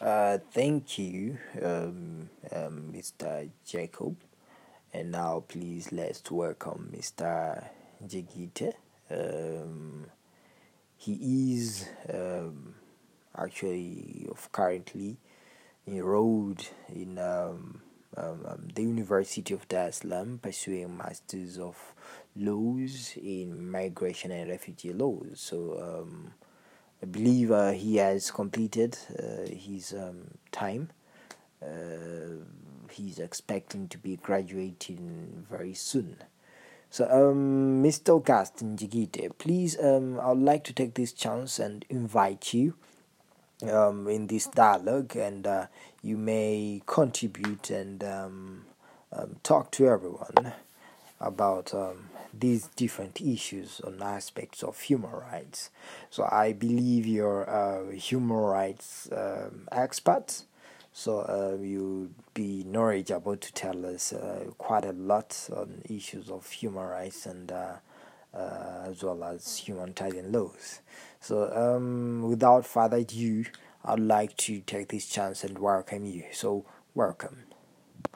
Uh, thank you, um, um, Mr. Jacob. And now, please let's welcome Mr. Jigite. Um, he is um, actually of currently enrolled in um, um, um, the University of Dar es Salaam, pursuing Masters of Laws in Migration and Refugee Laws. So um, I believe uh, he has completed uh, his um, time. Uh, he's expecting to be graduating very soon. So, um, Mr. Augustine Jigite, please, um, I would like to take this chance and invite you um, in this dialogue, and uh, you may contribute and um, um, talk to everyone about um, these different issues on aspects of human rights. So I believe you're a human rights um, expert, so uh, you'll be knowledgeable to tell us uh, quite a lot on issues of human rights and uh, uh as well as humanitarian laws. So um, without further ado, I'd like to take this chance and welcome you. So welcome.